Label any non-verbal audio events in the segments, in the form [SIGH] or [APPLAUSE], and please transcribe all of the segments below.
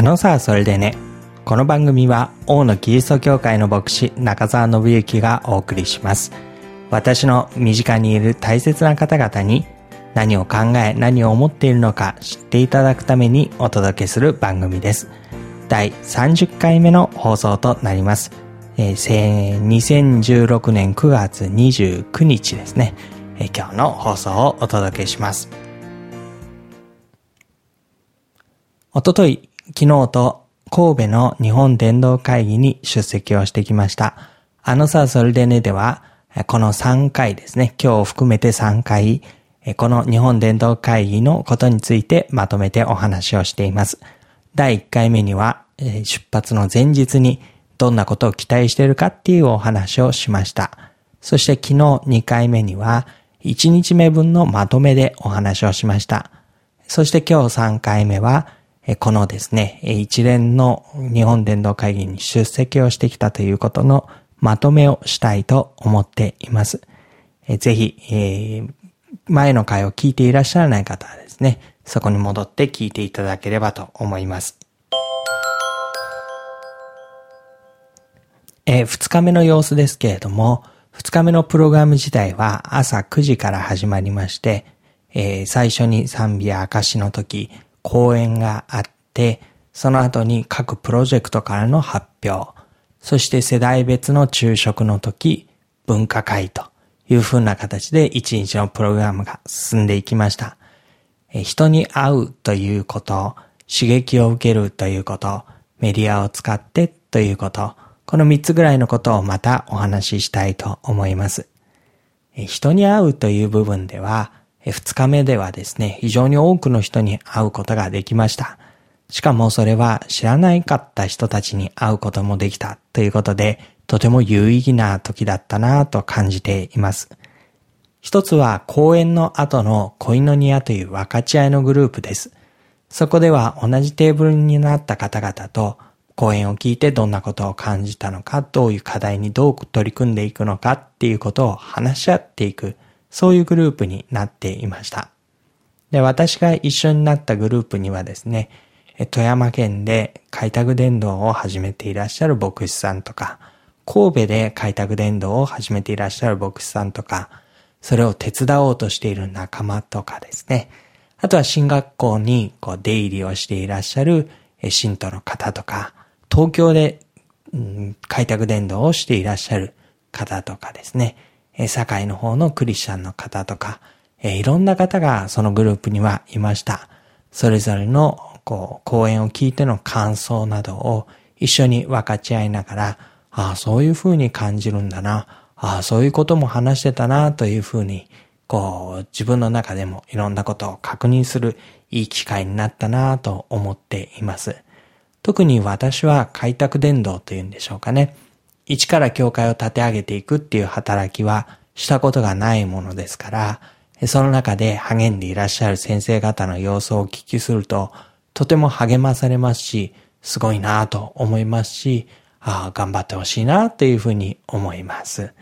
あのさあそれでね。この番組は大野キリスト教会の牧師中澤信之がお送りします。私の身近にいる大切な方々に何を考え何を思っているのか知っていただくためにお届けする番組です。第30回目の放送となります。えー、2016年9月29日ですね、えー、今日の放送をお届けします。おととい、昨日と神戸の日本伝道会議に出席をしてきました。あのさ、それでねでは、この3回ですね、今日を含めて3回、この日本伝道会議のことについてまとめてお話をしています。第1回目には、出発の前日にどんなことを期待しているかっていうお話をしました。そして昨日2回目には、1日目分のまとめでお話をしました。そして今日3回目は、このですね、一連の日本伝道会議に出席をしてきたということのまとめをしたいと思っています。ぜひ、前の回を聞いていらっしゃらない方はですね、そこに戻って聞いていただければと思います。え2日目の様子ですけれども、2日目のプログラム自体は朝9時から始まりまして、えー、最初に賛美や証の時、講演があって、その後に各プロジェクトからの発表、そして世代別の昼食の時、文化会という風な形で一日のプログラムが進んでいきました。人に会うということ、刺激を受けるということ、メディアを使ってということ、この三つぐらいのことをまたお話ししたいと思います。人に会うという部分では、二日目ではですね、非常に多くの人に会うことができました。しかもそれは知らないかった人たちに会うこともできたということで、とても有意義な時だったなぁと感じています。一つは公演の後の恋の庭という分かち合いのグループです。そこでは同じテーブルになった方々と講演を聞いてどんなことを感じたのか、どういう課題にどう取り組んでいくのかっていうことを話し合っていく。そういうグループになっていました。で、私が一緒になったグループにはですね、富山県で開拓伝道を始めていらっしゃる牧師さんとか、神戸で開拓伝道を始めていらっしゃる牧師さんとか、それを手伝おうとしている仲間とかですね。あとは進学校にこう出入りをしていらっしゃる信徒の方とか、東京で、うん、開拓伝道をしていらっしゃる方とかですね。え堺の方のクリスチャンの方とか、えいろんな方がそのグループにはいました。それぞれの、こう、講演を聞いての感想などを一緒に分かち合いながら、ああ、そういう風に感じるんだな。ああ、そういうことも話してたな、という風に、こう、自分の中でもいろんなことを確認するいい機会になったな、と思っています。特に私は開拓伝道というんでしょうかね。一から教会を立て上げていくっていう働きはしたことがないものですから、その中で励んでいらっしゃる先生方の様子をお聞きすると、とても励まされますし、すごいなぁと思いますし、ああ、頑張ってほしいなというふうに思います。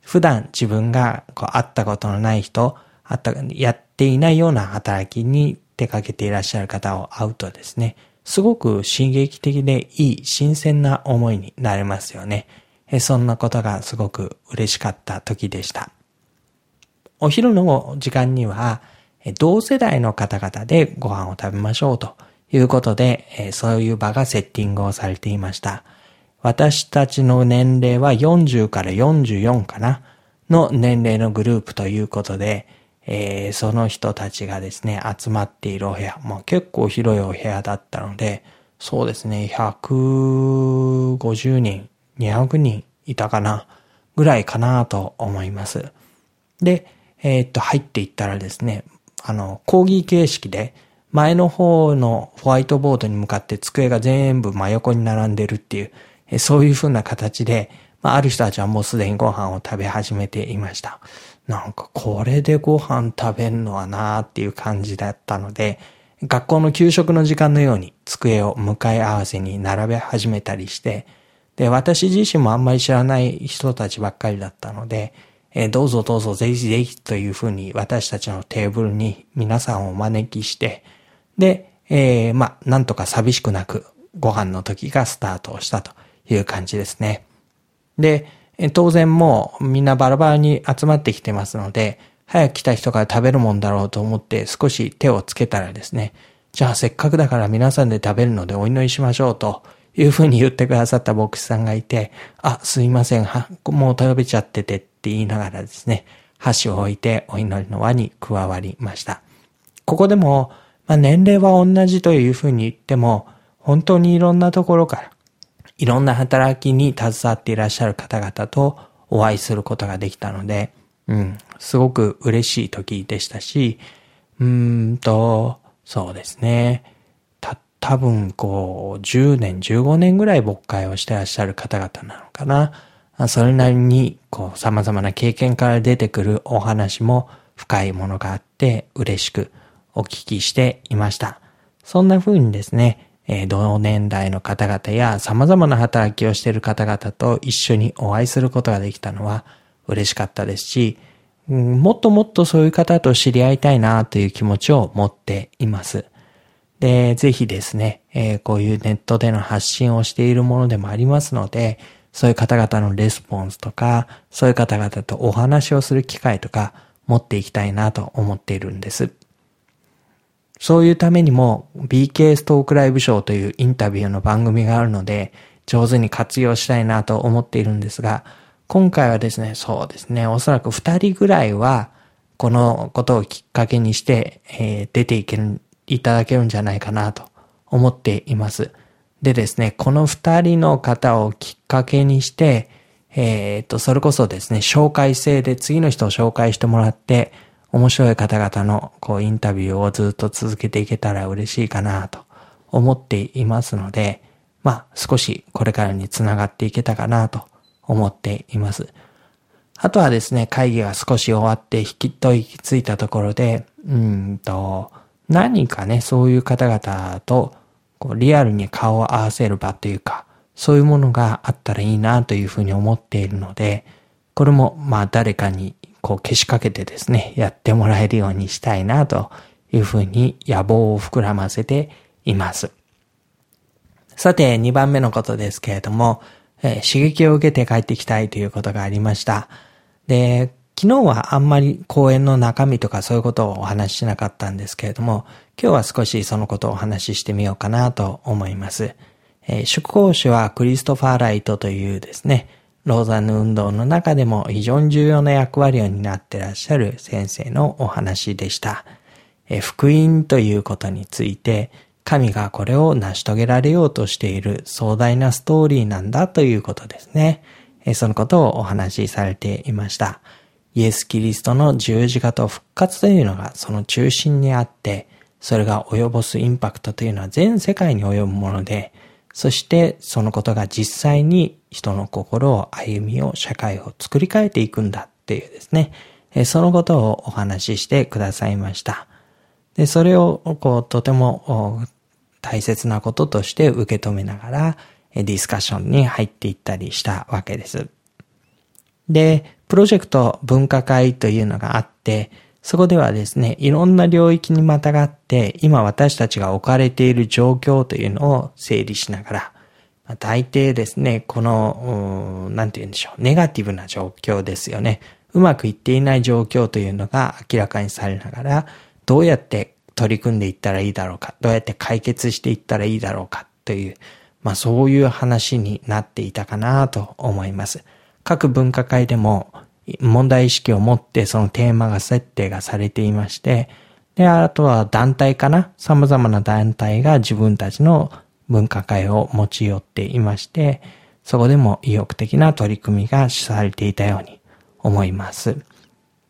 普段自分がこう会ったことのない人、あった、やっていないような働きに出かけていらっしゃる方を会うとですね、すごく刺激的でいい新鮮な思いになれますよね。そんなことがすごく嬉しかった時でした。お昼の時間には、同世代の方々でご飯を食べましょうということで、そういう場がセッティングをされていました。私たちの年齢は40から44かな？の年齢のグループということで、えー、その人たちがですね、集まっているお部屋、まあ、結構広いお部屋だったので、そうですね、150人200人いたかな、ぐらいかなと思います。で、えー、っと、入っていったらですね、あの、講義形式で、前の方のホワイトボードに向かって机が全部真横に並んでるっていう、そういう風な形で、まあ、ある人たちはもうすでにご飯を食べ始めていました。なんかこれでご飯食べんのはなーっていう感じだったので、学校の給食の時間のように机を向かい合わせに並べ始めたりして、で、私自身もあんまり知らない人たちばっかりだったので、えー、どうぞどうぞぜひぜひというふうに私たちのテーブルに皆さんをお招きして、で、えー、まあ、なんとか寂しくなくご飯の時がスタートしたという感じですね。で、当然もうみんなバラバラに集まってきてますので、早く来た人から食べるもんだろうと思って少し手をつけたらですね、じゃあせっかくだから皆さんで食べるのでお祈りしましょうというふうに言ってくださった牧師さんがいて、あ、すいません、は、もう食べちゃっててって言いながらですね、箸を置いてお祈りの輪に加わりました。ここでも、まあ、年齢は同じというふうに言っても、本当にいろんなところから、いろんな働きに携わっていらっしゃる方々とお会いすることができたので、うん、すごく嬉しい時でしたし、うーんと、そうですね。多分こう、10年、15年ぐらい牧会をしてらっしゃる方々なのかな。それなりに、こう、様々な経験から出てくるお話も深いものがあって嬉しくお聞きしていました。そんな風にですね、え、同年代の方々や様々な働きをしている方々と一緒にお会いすることができたのは嬉しかったですし、うん、もっともっとそういう方と知り合いたいなという気持ちを持っています。で、ぜひですね、えー、こういうネットでの発信をしているものでもありますので、そういう方々のレスポンスとか、そういう方々とお話をする機会とか、持っていきたいなと思っているんです。そういうためにも BK ストークライブショーというインタビューの番組があるので、上手に活用したいなと思っているんですが、今回はですね、そうですね、おそらく二人ぐらいは、このことをきっかけにして、えー、出ていける、いただけるんじゃないかなと思っています。でですね、この二人の方をきっかけにして、えー、っと、それこそですね、紹介制で次の人を紹介してもらって、面白い方々のこうインタビューをずっと続けていけたら嬉しいかなと思っていますので、まあ少しこれからにつながっていけたかなと思っています。あとはですね、会議が少し終わって引きと行き着いたところで、うんと、何かね、そういう方々とこうリアルに顔を合わせる場というか、そういうものがあったらいいなというふうに思っているので、これもまあ誰かにこう消しかけてですね、やってもらえるようにしたいなというふうに野望を膨らませています。さて、2番目のことですけれども、えー、刺激を受けて帰ってきたいということがありました。で、昨日はあんまり講演の中身とかそういうことをお話ししなかったんですけれども、今日は少しそのことをお話ししてみようかなと思います。えー、出講師はクリストファー・ライトというですね、ローザンヌ運動の中でも非常に重要な役割を担ってらっしゃる先生のお話でした。え福音ということについて、神がこれを成し遂げられようとしている壮大なストーリーなんだということですね。えそのことをお話しされていました。イエス・キリストの十字架と復活というのがその中心にあって、それが及ぼすインパクトというのは全世界に及ぶもので、そしてそのことが実際に人の心を歩みを社会を作り変えていくんだっていうですね、そのことをお話ししてくださいました。で、それをこうとても大切なこととして受け止めながらディスカッションに入っていったりしたわけです。で、プロジェクト分科会というのがあって、そこではですね、いろんな領域にまたがって、今私たちが置かれている状況というのを整理しながら、まあ、大抵ですね、この、なんて言うんでしょう、ネガティブな状況ですよね。うまくいっていない状況というのが明らかにされながら、どうやって取り組んでいったらいいだろうか、どうやって解決していったらいいだろうかという、まあそういう話になっていたかなと思います。各分科会でも問題意識を持ってそのテーマが設定がされていまして、で、あとは団体かな？様々な団体が自分たちの文化会を持ち寄っていまして、そこでも意欲的な取り組みがされていたように思います。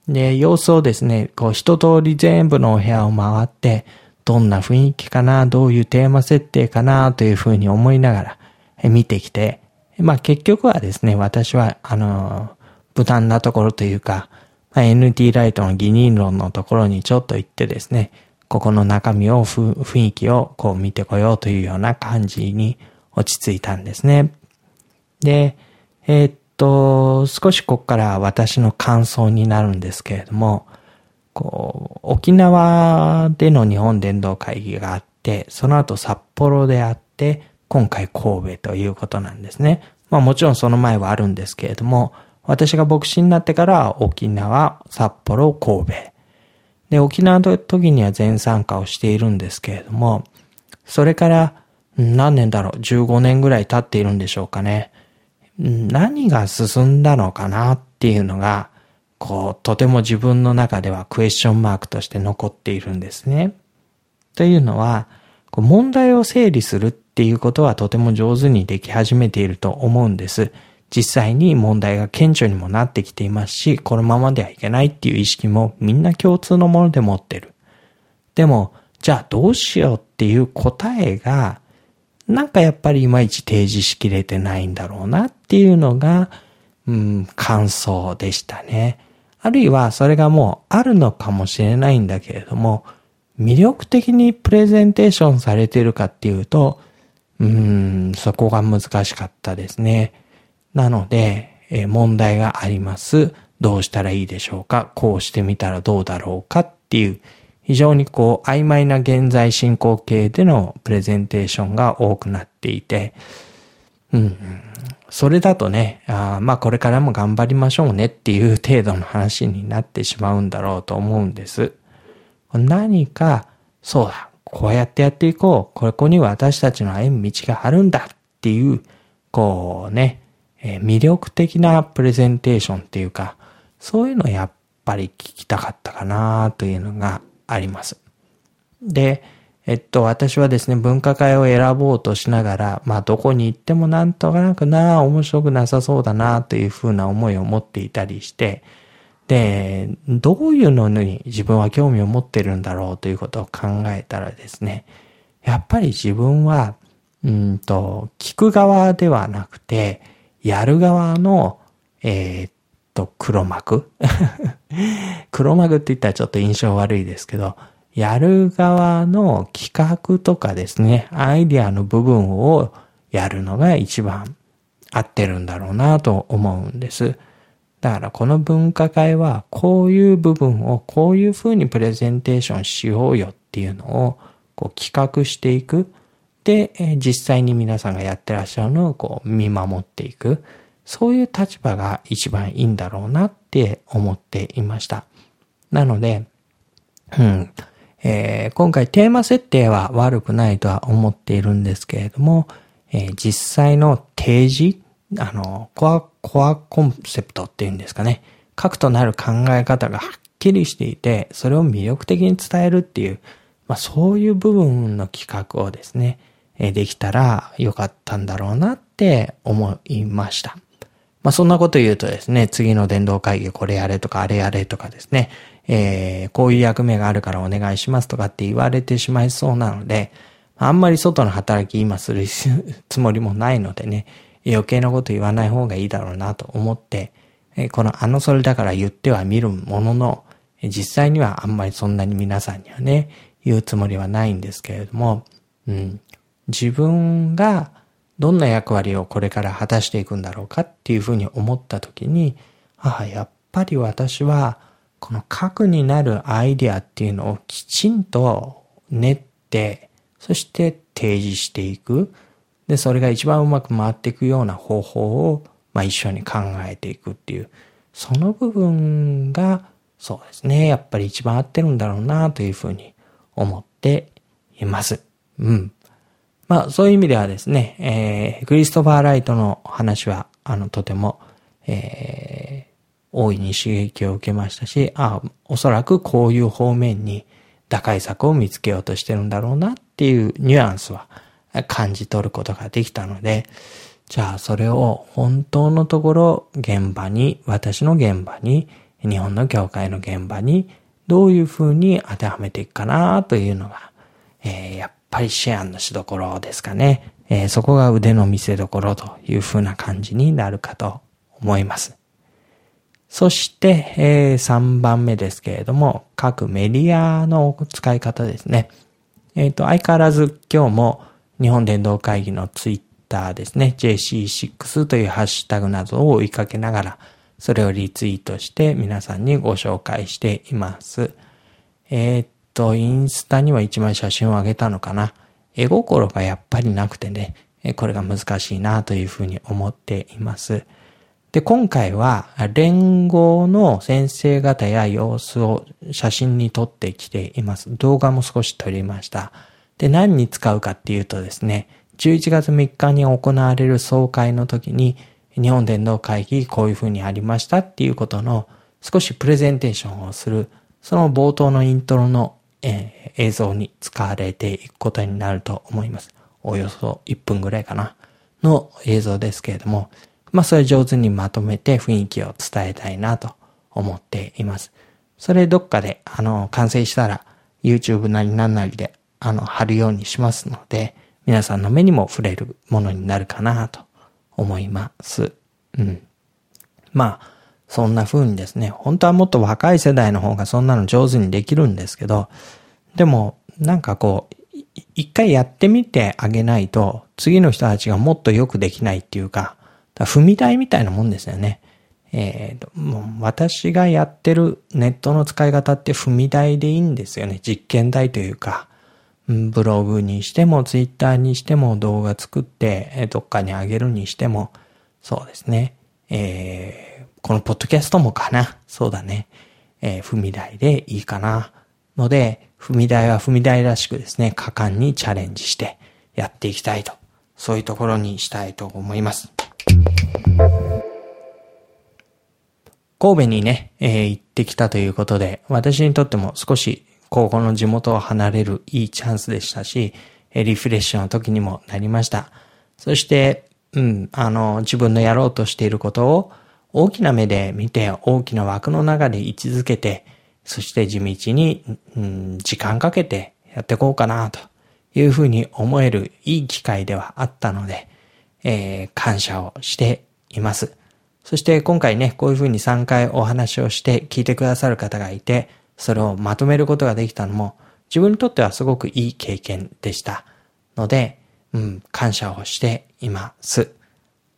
で、様子をですね、こう一通り全部のお部屋を回って、どんな雰囲気かな、どういうテーマ設定かな、というふうに思いながら見てきて、まあ結局はですね、私は、あの、無難なところというか、まあ、NT ライトの義任論のところにちょっと行ってですね、ここの中身を、雰囲気をこう見てこようというような感じに落ち着いたんですね。で、えー、っと、少しここから私の感想になるんですけれども、こう、沖縄での日本伝道会議があって、その後札幌であって、今回神戸ということなんですね。まあもちろんその前はあるんですけれども、私が牧師になってから沖縄、札幌、神戸。で、沖縄の時には全参加をしているんですけれども、それから何年だろう、15年ぐらい経っているんでしょうかね。何が進んだのかなっていうのが、こう、とても自分の中ではクエスチョンマークとして残っているんですね。というのは、問題を整理するっていうことはとても上手にでき始めていると思うんです。実際に問題が顕著にもなってきていますし、このままではいけないっていう意識もみんな共通のもので持ってる。でも、じゃあどうしようっていう答えが、なんかやっぱりいまいち提示しきれてないんだろうなっていうのが、うん、感想でしたね。あるいはそれがもうあるのかもしれないんだけれども、魅力的にプレゼンテーションされてるかっていうと、うーん、そこが難しかったですね。なので、え問題があります。どうしたらいいでしょうか？こうしてみたらどうだろうかっていう、非常にこう曖昧な現在進行形でのプレゼンテーションが多くなっていて、うん、それだとね、あまあこれからも頑張りましょうねっていう程度の話になってしまうんだろうと思うんです。何か、そうだ、こうやってやっていこう。ここに私たちの歩む道があるんだっていう、こうね、えー、魅力的なプレゼンテーションっていうか、そういうのやっぱり聞きたかったかなというのがあります。で、えっと、私はですね、分科会を選ぼうとしながら、まあ、どこに行ってもなんとかなくな、面白くなさそうだな、というふうな思いを持っていたりして、で、どういうのに自分は興味を持ってるんだろうということを考えたらですね、やっぱり自分は、うんと、聞く側ではなくて、やる側の、えー、っと、黒幕 [LAUGHS] 黒幕って言ったらちょっと印象悪いですけど、やる側の企画とかですね、アイディアの部分をやるのが一番合ってるんだろうなと思うんです。だからこの分科会はこういう部分をこういうふうにプレゼンテーションしようよっていうのをこう企画していく。で、実際に皆さんがやってらっしゃるのをこう見守っていく。そういう立場が一番いいんだろうなって思っていました。なので、うん、えー、今回テーマ設定は悪くないとは思っているんですけれども、えー、実際の提示あの、コア、コアコンセプトっていうんですかね。核となる考え方がはっきりしていて、それを魅力的に伝えるっていう、まあそういう部分の企画をですね、えできたらよかったんだろうなって思いました。まあそんなこと言うとですね、次の伝道会議これやれとかあれやれとかですね、えー、こういう役目があるからお願いしますとかって言われてしまいそうなので、あんまり外の働き今する [LAUGHS] つもりもないのでね、余計なこと言わない方がいいだろうなと思って、このあのそれだから言ってはみるものの、実際にはあんまりそんなに皆さんにはね、言うつもりはないんですけれども、うん、自分がどんな役割をこれから果たしていくんだろうかっていうふうに思った時に、ああ、やっぱり私は、この核になるアイディアっていうのをきちんと練って、そして提示していく。で、それが一番うまく回っていくような方法を、まあ一緒に考えていくっていう、その部分が、そうですね、やっぱり一番合ってるんだろうなというふうに思っています。うん。まあそういう意味ではですね、えー、クリストファー・ライトの話は、あの、とても、えー、大いに刺激を受けましたし、あおそらくこういう方面に打開策を見つけようとしてるんだろうなっていうニュアンスは感じ取ることができたので、じゃあそれを本当のところ現場に、私の現場に、日本の教会の現場にどういうふうに当てはめていくかなというのが、えー、やっぱりシェアのしどころですかね。えー、そこが腕の見せどころというふうな感じになるかと思います。そして、えー、3番目ですけれども、各メディアの使い方ですね。えっ、ー、と、相変わらず今日も日本伝道会議のツイッターですね、JC6 というハッシュタグなどを追いかけながら、それをリツイートして皆さんにご紹介しています。えー、っと、インスタには一枚写真をあげたのかな？絵心がやっぱりなくてね、これが難しいなというふうに思っています。で、今回は連合の先生方や様子を写真に撮ってきています。動画も少し撮りました。で、何に使うかっていうとですね、11月3日に行われる総会の時に、日本伝道会議こういうふうにありましたっていうことの少しプレゼンテーションをする、その冒頭のイントロの、えー、映像に使われていくことになると思います。およそ1分ぐらいかな、の映像ですけれども、まあそれ上手にまとめて雰囲気を伝えたいなと思っています。それどっかで、あの、完成したら YouTube なりなんなりで、あの、貼るようにしますので、皆さんの目にも触れるものになるかなと思います。うん。まあ、そんな風にですね、本当はもっと若い世代の方がそんなの上手にできるんですけど、でも、なんかこう、一回やってみてあげないと、次の人たちがもっとよくできないっていうか、か踏み台みたいなもんですよね。えー、もう私がやってるネットの使い方って踏み台でいいんですよね。実験台というか、ブログにしても、ツイッターにしても、動画作って、どっかにあげるにしても、そうですね。えー、このポッドキャストもかな。そうだね。えー、踏み台でいいかな。ので、踏み台は踏み台らしくですね、果敢にチャレンジしてやっていきたいと。そういうところにしたいと思います。神戸にね、えー、行ってきたということで、私にとっても少し高校の地元を離れるいいチャンスでしたし、リフレッシュの時にもなりました。そして、うん、あの、自分のやろうとしていることを大きな目で見て、大きな枠の中で位置づけて、そして地道に、うん、時間かけてやっていこうかな、というふうに思えるいい機会ではあったので、えー、感謝をしています。そして今回ね、こういうふうに3回お話をして聞いてくださる方がいて、それをまとめることができたのも、自分にとってはすごくいい経験でした。ので、うん、感謝をしています。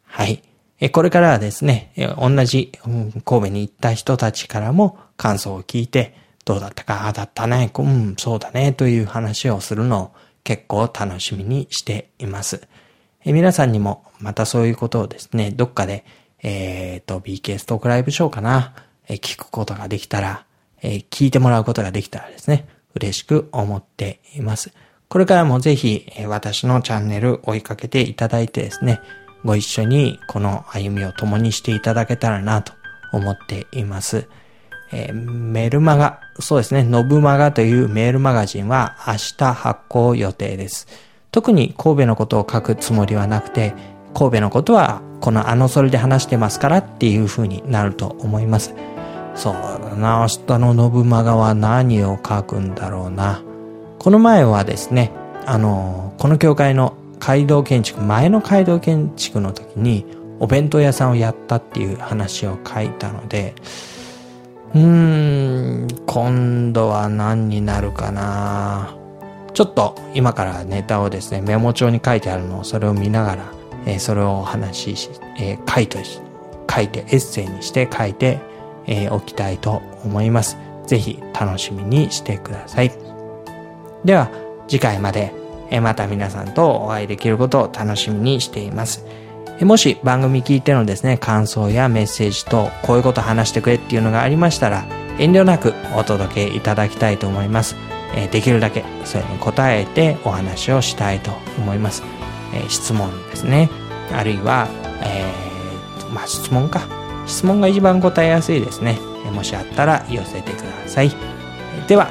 はい。え、これからはですね、え同じ、うん、神戸に行った人たちからも感想を聞いて、どうだったか、ああだったね、うん、そうだね、という話をするのを結構楽しみにしています。え皆さんにもまたそういうことをですね、どっかで、えっ、ー、と、BK ストークライブショーかな、え聞くことができたら、えー、聞いてもらうことができたらですね、嬉しく思っています。これからもぜひ、えー、私のチャンネル追いかけていただいてですね、ご一緒にこの歩みを共にしていただけたらなと思っています。えー、メルマガ、そうですね、ノブマガというメールマガジンは明日発行予定です。特に神戸のことを書くつもりはなくて、神戸のことはこのあのそれで話してますからっていう風になると思います。そうだな、明日の信長は何を書くんだろうな。この前はですね、あの、この教会の街道建築、前の街道建築の時にお弁当屋さんをやったっていう話を書いたので、うーん、今度は何になるかな。ちょっと今からネタをですね、メモ帳に書いてあるのをそれを見ながら、えー、それをお話しし、えー、書いて、書いて、エッセイにして書いて、えー、おきたいと思います。ぜひ楽しみにしてください。では、次回まで、えー、また皆さんとお会いできることを楽しみにしています。もし番組聞いてのですね、感想やメッセージと、こういうこと話してくれっていうのがありましたら、遠慮なくお届けいただきたいと思います。え、できるだけそれに答えてお話をしたいと思います。え、質問ですね。あるいは、えー、まあ質問か。質問が一番答えやすいですね。もしあったら寄せてください。では、